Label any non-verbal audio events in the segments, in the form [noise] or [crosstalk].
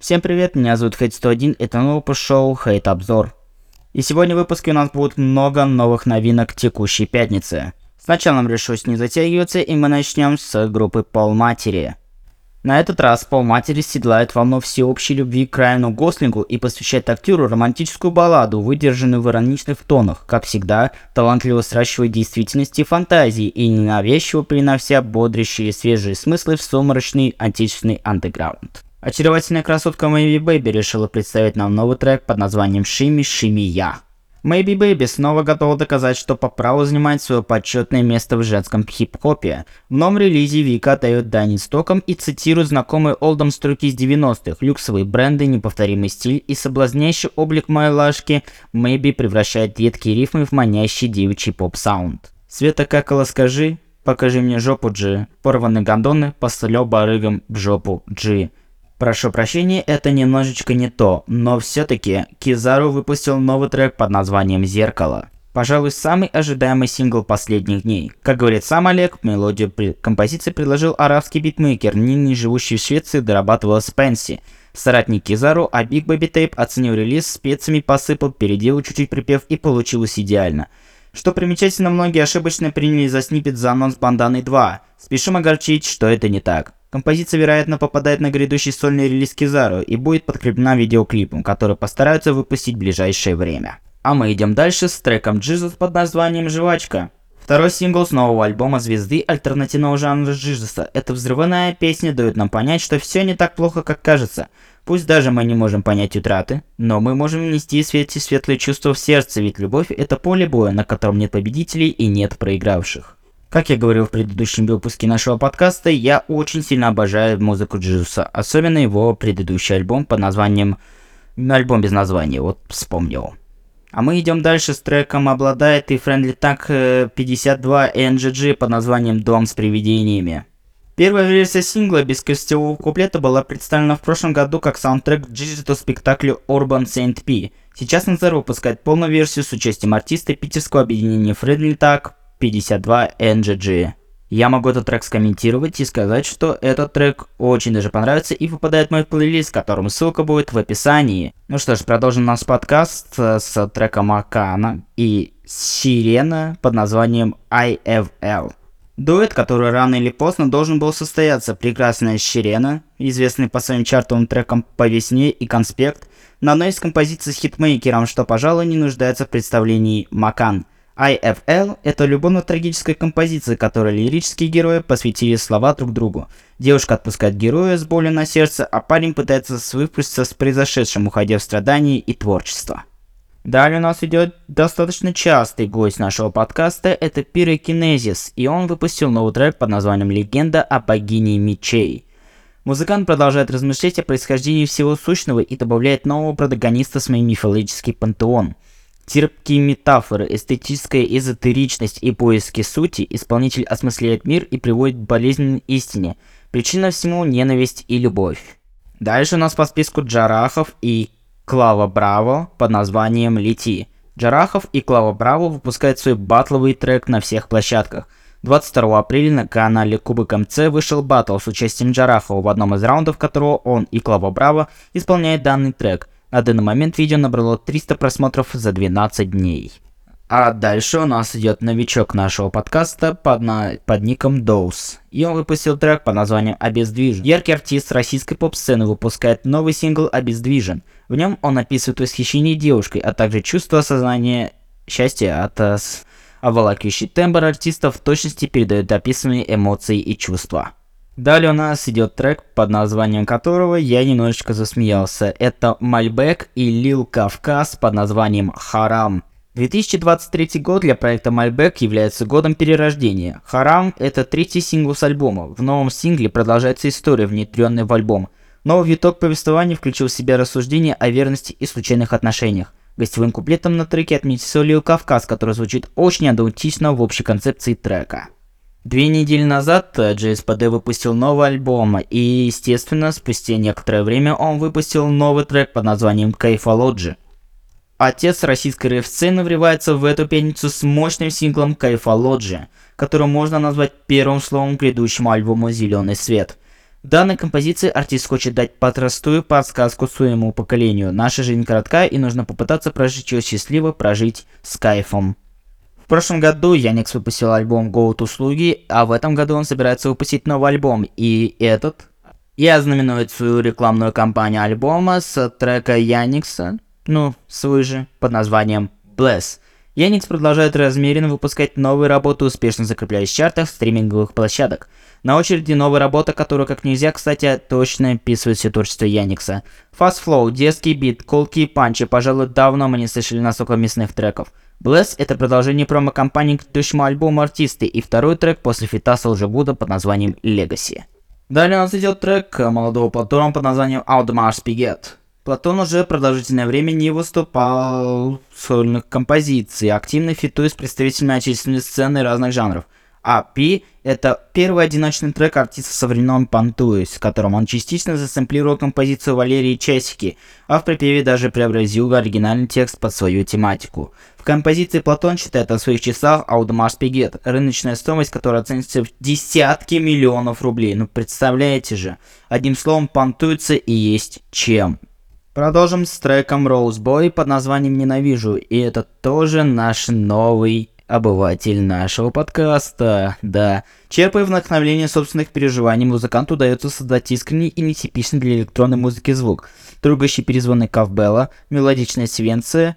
Всем привет, меня зовут Хейт101, это новый выпуск шоу Хейт Обзор. И сегодня в выпуске у нас будет много новых новинок текущей пятницы. Сначала нам пришлось не затягиваться, и мы начнем с группы Пол Матери. На этот раз Пол Матери седлает волну всеобщей любви к Райану Гослингу и посвящает актеру романтическую балладу, выдержанную в ироничных тонах, как всегда, талантливо сращивает действительности и фантазии и ненавязчиво принося бодрящие свежие смыслы в сумрачный отечественный андеграунд. Очаровательная красотка Мэйби Бэйби решила представить нам новый трек под названием «Шими Шими Я». Мэйби Бэйби снова готова доказать, что по праву занимает свое почетное место в женском хип-хопе. В новом релизе Вика дает дань истокам и цитирует знакомые олдом строки из 90-х, люксовые бренды, неповторимый стиль и соблазняющий облик Майлашки Мэйби превращает редкие рифмы в манящий девичий поп-саунд. Света какала скажи, покажи мне жопу Джи, порванные гондоны, посылё барыгам в жопу Джи. Прошу прощения, это немножечко не то, но все-таки Кизару выпустил новый трек под названием «Зеркало». Пожалуй, самый ожидаемый сингл последних дней. Как говорит сам Олег, мелодию при композиции предложил арабский битмейкер, ныне живущий в Швеции, дорабатывал Спенси. Соратник Кизару, а Big Baby Tape оценил релиз, специями посыпал, переделал чуть-чуть припев и получилось идеально. Что примечательно, многие ошибочно приняли за снипет за анонс Банданы 2. Спешим огорчить, что это не так. Композиция, вероятно, попадает на грядущий сольный релиз Кизару и будет подкреплена видеоклипом, который постараются выпустить в ближайшее время. А мы идем дальше с треком Джизус под названием «Жвачка». Второй сингл с нового альбома звезды альтернативного жанра Джизуса. Эта взрывная песня дает нам понять, что все не так плохо, как кажется. Пусть даже мы не можем понять утраты, но мы можем внести эти светлые чувства в сердце, ведь любовь это поле боя, на котором нет победителей и нет проигравших. Как я говорил в предыдущем выпуске нашего подкаста, я очень сильно обожаю музыку Джизуса, особенно его предыдущий альбом под названием... Альбом без названия, вот вспомнил. А мы идем дальше с треком «Обладает» и Friendly Tank 52 NGG под названием «Дом с привидениями». Первая версия сингла без гостевого куплета была представлена в прошлом году как саундтрек к digital-спектаклю Urban Saint P. Сейчас Назар выпускает полную версию с участием артиста питерского объединения Friendly Tank 52 NGG. Я могу этот трек скомментировать и сказать, что этот трек очень даже понравится и попадает в мой плейлист, которому ссылка будет в описании. Ну что ж, продолжим наш подкаст с треком Акана и Сирена под названием IFL. Дуэт, который рано или поздно должен был состояться, прекрасная Сирена, известный по своим чартовым трекам «По весне» и «Конспект», на одной из композиций с хитмейкером, что, пожалуй, не нуждается в представлении Макан – IFL – это любовно-трагическая композиция, которой лирические герои посвятили слова друг другу. Девушка отпускает героя с болью на сердце, а парень пытается выпуститься с произошедшим, уходя в страдания и творчество. Далее у нас идет достаточно частый гость нашего подкаста, это Пирокинезис, и он выпустил новый трек под названием «Легенда о богине мечей». Музыкант продолжает размышлять о происхождении всего сущного и добавляет нового протагониста в свой мифологический пантеон – Терпкие метафоры, эстетическая эзотеричность и поиски сути исполнитель осмысляет мир и приводит к болезненной истине. Причина всему – ненависть и любовь. Дальше у нас по списку Джарахов и Клава Браво под названием «Лети». Джарахов и Клава Браво выпускают свой батловый трек на всех площадках. 22 апреля на канале Кубок МЦ вышел батл с участием Джарахова, в одном из раундов которого он и Клава Браво исполняют данный трек – на данный момент видео набрало 300 просмотров за 12 дней. А дальше у нас идет новичок нашего подкаста под, на... под ником Доус. И он выпустил трек под названием «Обездвижен». Яркий артист российской поп-сцены выпускает новый сингл «Обездвижен». В нем он описывает восхищение девушкой, а также чувство осознания счастья от э, обволакивающий тембр артиста в точности передает описанные эмоции и чувства. Далее у нас идет трек, под названием которого я немножечко засмеялся. Это Мальбек и Лил Кавказ под названием Харам. 2023 год для проекта Мальбек является годом перерождения. Харам – это третий сингл с альбома. В новом сингле продолжается история, внедренная в альбом. Новый виток повествования включил в себя рассуждения о верности и случайных отношениях. Гостевым куплетом на треке отметился Лил Кавказ, который звучит очень аутично в общей концепции трека. Две недели назад JSPD выпустил новый альбом, и, естественно, спустя некоторое время он выпустил новый трек под названием Кайфологи. Отец российской рэп-сцены врывается в эту пятницу с мощным синглом Кайфологи, который можно назвать первым словом к грядущему альбому «Зеленый свет». В данной композиции артист хочет дать подростую подсказку своему поколению. Наша жизнь коротка, и нужно попытаться прожить ее счастливо, прожить с кайфом. В прошлом году Яникс выпустил альбом Go to Слуги, а в этом году он собирается выпустить новый альбом, и этот и ознаменует свою рекламную кампанию альбома с трека Яникса, ну, свой же, под названием Bless. Яникс продолжает размеренно выпускать новые работы, успешно закрепляясь в чартах стриминговых площадок. На очереди новая работа, которую как нельзя, кстати, точно описывает все творчество Яникса. Fast Flow, детский бит, колки и панчи, пожалуй, давно мы не слышали настолько мясных треков. Bless — это продолжение промо-компании к предыдущему альбому артисты и второй трек после фита Солжевуда под названием Legacy. Далее у нас идет трек молодого Платона под названием Audemars Piguet. Платон уже продолжительное время не выступал в сольных композиций, активно фитуя с представителями отечественной сцены разных жанров – а P — это первый одиночный трек артиста со времен Пантуис, в котором он частично засэмплировал композицию Валерии Чесики, а в припеве даже преобразил оригинальный текст под свою тематику. В композиции Платон считает о своих часах Аудемars Пигет, рыночная стоимость которой оценится в десятки миллионов рублей. Ну представляете же, одним словом, понтуется и есть чем. Продолжим с треком Rose Boy под названием «Ненавижу», и это тоже наш новый обыватель нашего подкаста. Да, черпая вдохновение собственных переживаний, музыканту удается создать искренний и нетипичный для электронной музыки звук. Тругающий перезвонный кавбелла, мелодичная свенция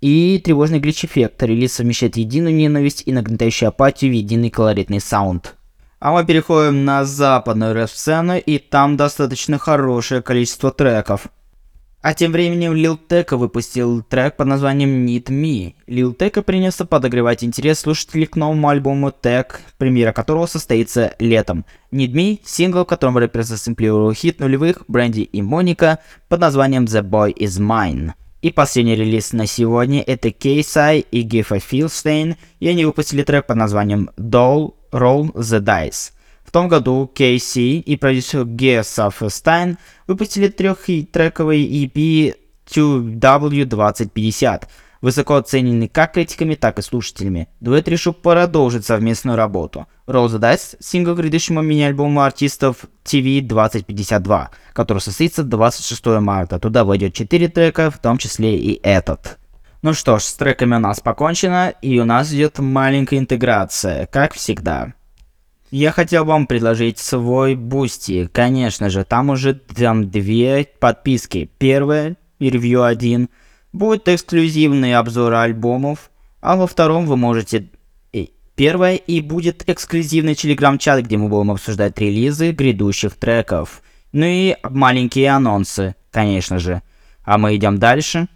и тревожный глич-эффект. Релиз совмещает единую ненависть и нагнетающую апатию в единый колоритный саунд. А мы переходим на западную рэп-сцену, и там достаточно хорошее количество треков. А тем временем Lil Tecca выпустил трек под названием Need Me. Lil Tecca принялся подогревать интерес слушателей к новому альбому Tech, премьера которого состоится летом. Need Me – сингл, в котором рэпер засэмплировал хит нулевых Бренди и Моника под названием The Boy Is Mine. И последний релиз на сегодня это KSI и Feel Stain, и они выпустили трек под названием Doll Roll the Dice. В том году KC и продюсер Gears Stein выпустили трехтрековый EP 2W2050, высоко оцененный как критиками, так и слушателями. Дуэт решил продолжить совместную работу. Rose Dice — сингл к грядущему мини-альбому артистов TV 2052, который состоится 26 марта. Туда войдет 4 трека, в том числе и этот. Ну что ж, с треками у нас покончено, и у нас идет маленькая интеграция, как всегда. Я хотел вам предложить свой Бусти. Конечно же, там уже там две подписки. Первая, ревью один, будет эксклюзивный обзор альбомов, а во втором вы можете... Первое и будет эксклюзивный телеграм-чат, где мы будем обсуждать релизы грядущих треков. Ну и маленькие анонсы, конечно же. А мы идем дальше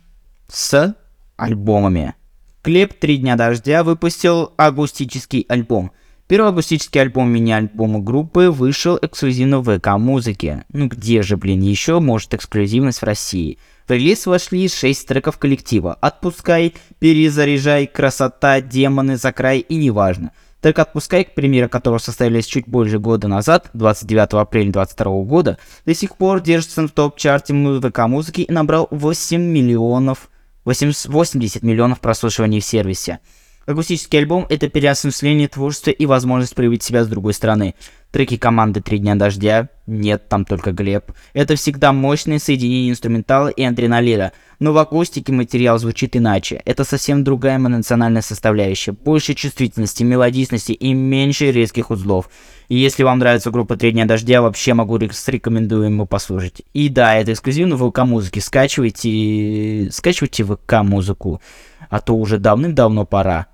с альбомами. Клип «Три дня дождя» выпустил акустический альбом – Первый акустический альбом мини-альбома группы вышел эксклюзивно в ВК-музыке. Ну где же, блин, еще может эксклюзивность в России? В релиз вошли 6 треков коллектива «Отпускай», «Перезаряжай», «Красота», «Демоны», «За край» и «Неважно». Трек «Отпускай», к примеру которого состоялись чуть больше года назад, 29 апреля 2022 года, до сих пор держится в топ-чарте ВК-музыки и набрал 8 миллионов 80 миллионов прослушиваний в сервисе. Акустический альбом — это переосмысление творчества и возможность проявить себя с другой стороны. Треки команды «Три дня дождя» — нет, там только Глеб. Это всегда мощное соединение инструментала и адреналина. Но в акустике материал звучит иначе. Это совсем другая эмоциональная составляющая. Больше чувствительности, мелодичности и меньше резких узлов. И если вам нравится группа «Три дня дождя», вообще могу рекомендую ему послушать. И да, это эксклюзивно в ВК-музыке. Скачивайте... Скачивайте ВК-музыку. А то уже давным-давно пора.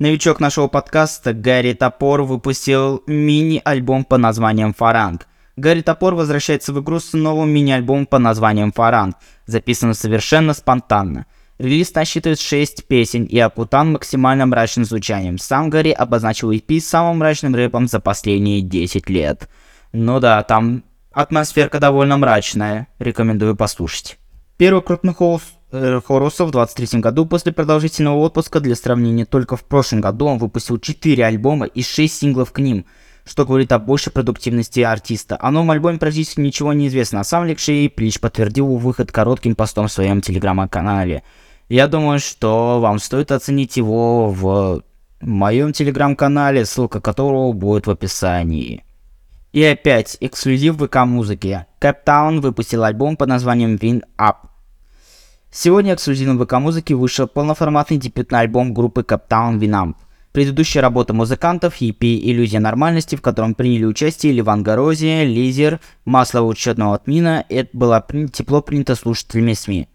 Новичок нашего подкаста Гарри Топор выпустил мини-альбом по названием «Фаранг». Гарри Топор возвращается в игру с новым мини-альбомом по названием «Фаранг», записанным совершенно спонтанно. Релиз насчитывает 6 песен и окутан максимально мрачным звучанием. Сам Гарри обозначил EP самым мрачным рэпом за последние 10 лет. Ну да, там атмосферка довольно мрачная, рекомендую послушать. Первый крупный холст Э, Хоруса в 23 году после продолжительного отпуска. Для сравнения, только в прошлом году он выпустил 4 альбома и 6 синглов к ним, что говорит о большей продуктивности артиста. О новом альбоме практически ничего не известно, а сам Лекшей Плич подтвердил выход коротким постом в своем телеграм-канале. Я думаю, что вам стоит оценить его в моем телеграм-канале, ссылка которого будет в описании. И опять эксклюзив ВК музыки. Captown выпустил альбом под названием Win Up. Сегодня эксклюзивно ВК музыки вышел полноформатный дебютный альбом группы Captown Win Up. Предыдущая работа музыкантов EP «Иллюзия нормальности», в котором приняли участие Ливан Горозия, Лизер, Масло учетного отмина, это было тепло принято слушателями СМИ.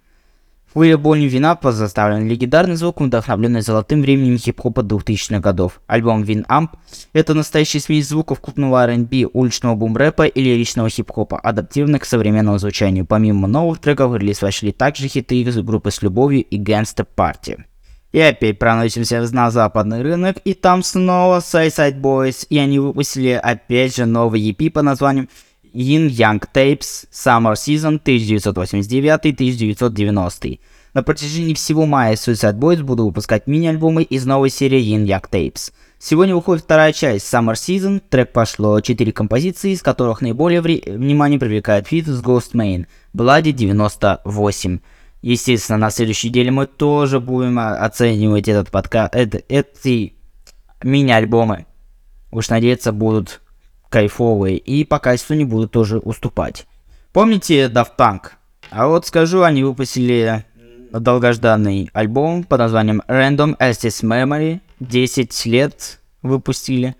Альбоме Вина заставлен легендарный звук, вдохновленный золотым временем хип-хопа 2000-х годов. Альбом Вин Амп — это настоящий смесь звуков крупного R&B, уличного бум-рэпа и лиричного хип-хопа, адаптированных к современному звучанию. Помимо новых треков, релиз вошли также хиты из группы «С любовью» и «Gangsta Party». И опять проносимся на западный рынок, и там снова Suicide Boys, и они выпустили опять же новый EP по названием Yin Yang Tapes Summer Season 1989-1990. На протяжении всего мая Suicide Boys будут выпускать мини-альбомы из новой серии Yin Yang Tapes. Сегодня выходит вторая часть Summer Season, трек пошло 4 композиции, из которых наиболее ври- внимание привлекает фит с Ghost Main, Bloody 98. Естественно, на следующей неделе мы тоже будем оценивать этот подкаст, это, эти мини-альбомы. Уж надеяться будут кайфовые и по качеству не будут тоже уступать. Помните Daft Punk? А вот скажу, они выпустили долгожданный альбом под названием Random Access Memory. 10 лет выпустили.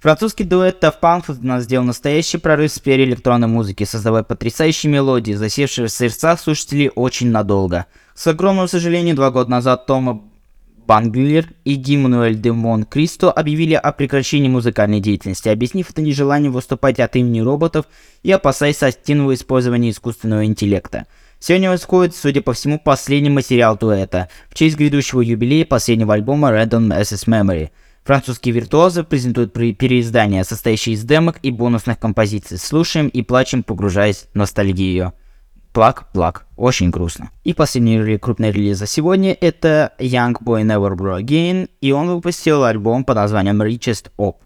Французский дуэт Daft Punk сделал настоящий прорыв в сфере электронной музыки, создавая потрясающие мелодии, засевшие в сердцах слушателей очень надолго. С огромным сожалением, два года назад Тома Банглер и Гиммануэль де Мон Кристо объявили о прекращении музыкальной деятельности, объяснив это нежеланием выступать от имени роботов и опасаясь активного использования искусственного интеллекта. Сегодня восходит, судя по всему, последний материал дуэта в честь грядущего юбилея последнего альбома Random SS Memory. Французские виртуозы презентуют переиздание, состоящее из демок и бонусных композиций. Слушаем и плачем, погружаясь в ностальгию. Плак, плак. Очень грустно. И последний крупный релиз за сегодня это Young Boy Never Grow Again, и он выпустил альбом под названием Richest Op.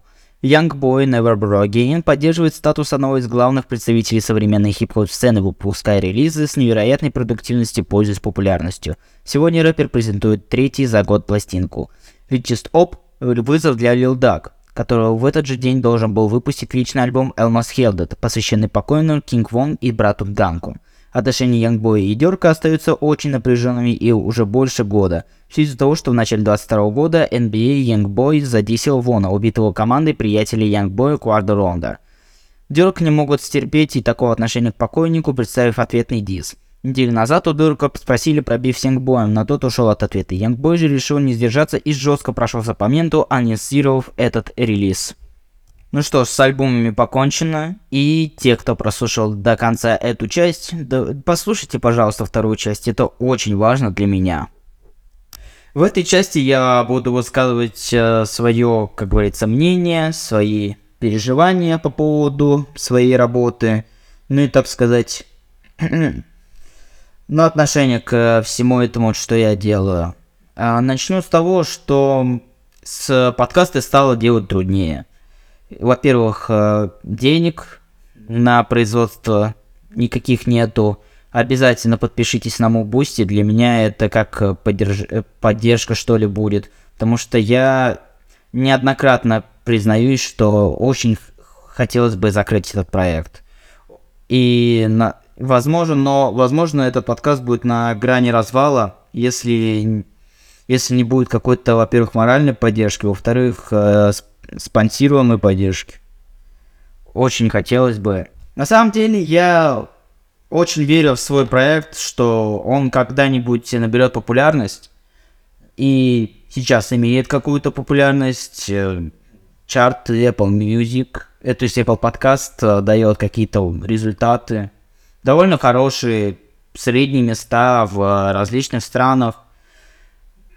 Young Boy Never Grow Again поддерживает статус одного из главных представителей современной хип-хоп сцены, выпуская релизы с невероятной продуктивностью, пользуясь популярностью. Сегодня рэпер презентует третий за год пластинку. Richest Op – вызов для Lil Duck, которого в этот же день должен был выпустить личный альбом Elmas Helded, посвященный покойному Кинг Вон и брату Данку. Отношения Янгбоя и Дерка остаются очень напряженными и уже больше года. Все из-за того, что в начале 22 года NBA Янгбой задисил Вона, убитого командой приятелей Янгбоя Кварда Ронда. Дерк не могут стерпеть и такого отношения к покойнику, представив ответный дис. Неделю назад у Дерка спросили пробив с Янгбоем, но тот ушел от ответа. Янгбой же решил не сдержаться и жестко прошелся по менту, анонсировав этот релиз. Ну что ж, с альбомами покончено. И те, кто прослушал до конца эту часть, да, послушайте, пожалуйста, вторую часть. Это очень важно для меня. В этой части я буду высказывать э, свое, как говорится, мнение, свои переживания по поводу своей работы. Ну и, так сказать, [clears throat] ну, отношение к всему этому, что я делаю. А, начну с того, что с подкаста стало делать труднее во-первых, э, денег на производство никаких нету. Обязательно подпишитесь на Мубусти. Для меня это как э, поддерж... Э, поддержка, что ли, будет. Потому что я неоднократно признаюсь, что очень хотелось бы закрыть этот проект. И на... возможно, но возможно этот подкаст будет на грани развала, если если не будет какой-то, во-первых, моральной поддержки, во-вторых, э, спонсируемой поддержки. Очень хотелось бы. На самом деле, я очень верю в свой проект, что он когда-нибудь наберет популярность. И сейчас имеет какую-то популярность. Э, чарт Apple Music, э, то есть Apple Podcast дает какие-то результаты. Довольно хорошие средние места в различных странах.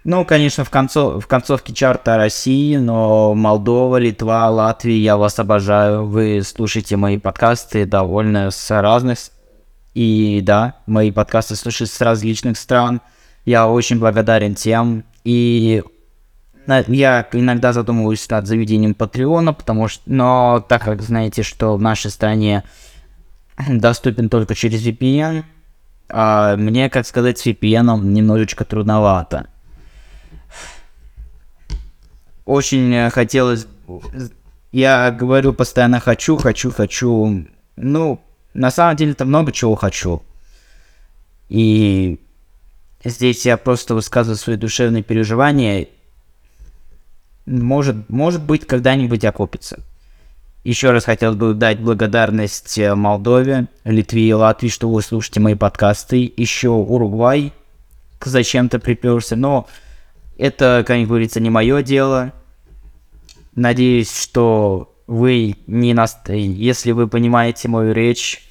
Ну, конечно, в, концов, в концовке чарта России, но Молдова, Литва, Латвия, я вас обожаю. Вы слушаете мои подкасты довольно с разных... И да, мои подкасты слушают с различных стран. Я очень благодарен тем. И я иногда задумываюсь над заведением Патреона, потому что... Но так как знаете, что в нашей стране доступен только через VPN, а мне, как сказать, с VPN немножечко трудновато очень э, хотелось Я говорю постоянно хочу, хочу, хочу. Ну, на самом деле, то много чего хочу. И здесь я просто высказываю свои душевные переживания. Может, может быть, когда-нибудь окупится. Еще раз хотел бы дать благодарность э, Молдове, Литве и Латвии, что вы слушаете мои подкасты. Еще Уругвай зачем-то приперся, но это, как говорится, не мое дело. Надеюсь, что вы не нас... Если вы понимаете мою речь,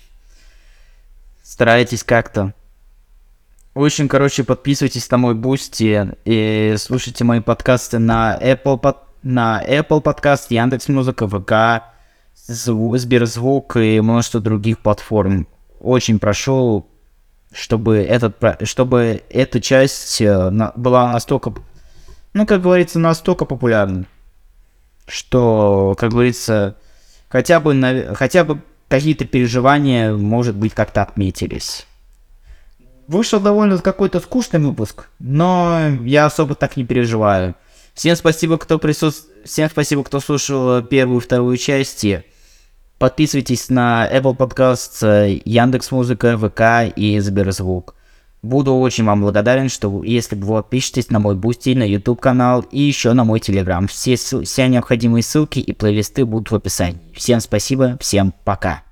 старайтесь как-то. Очень, короче, подписывайтесь на мой бусти и слушайте мои подкасты на Apple, под... на Apple Podcast, Яндекс Музыка, ВК, Зву... Сберзвук и множество других платформ. Очень прошу, чтобы, этот, чтобы эта часть э, была настолько, ну, как говорится, настолько популярной, что, как говорится, хотя бы, хотя бы какие-то переживания, может быть, как-то отметились. Вышел довольно какой-то скучный выпуск, но я особо так не переживаю. Всем спасибо, кто присутствовал, всем спасибо, кто слушал первую и вторую части. Подписывайтесь на Apple Podcast, Яндекс Музыка, ВК и Сберзвук. Буду очень вам благодарен, что если вы подпишетесь на мой Бусти, на YouTube канал и еще на мой Telegram. Все, все необходимые ссылки и плейлисты будут в описании. Всем спасибо, всем пока.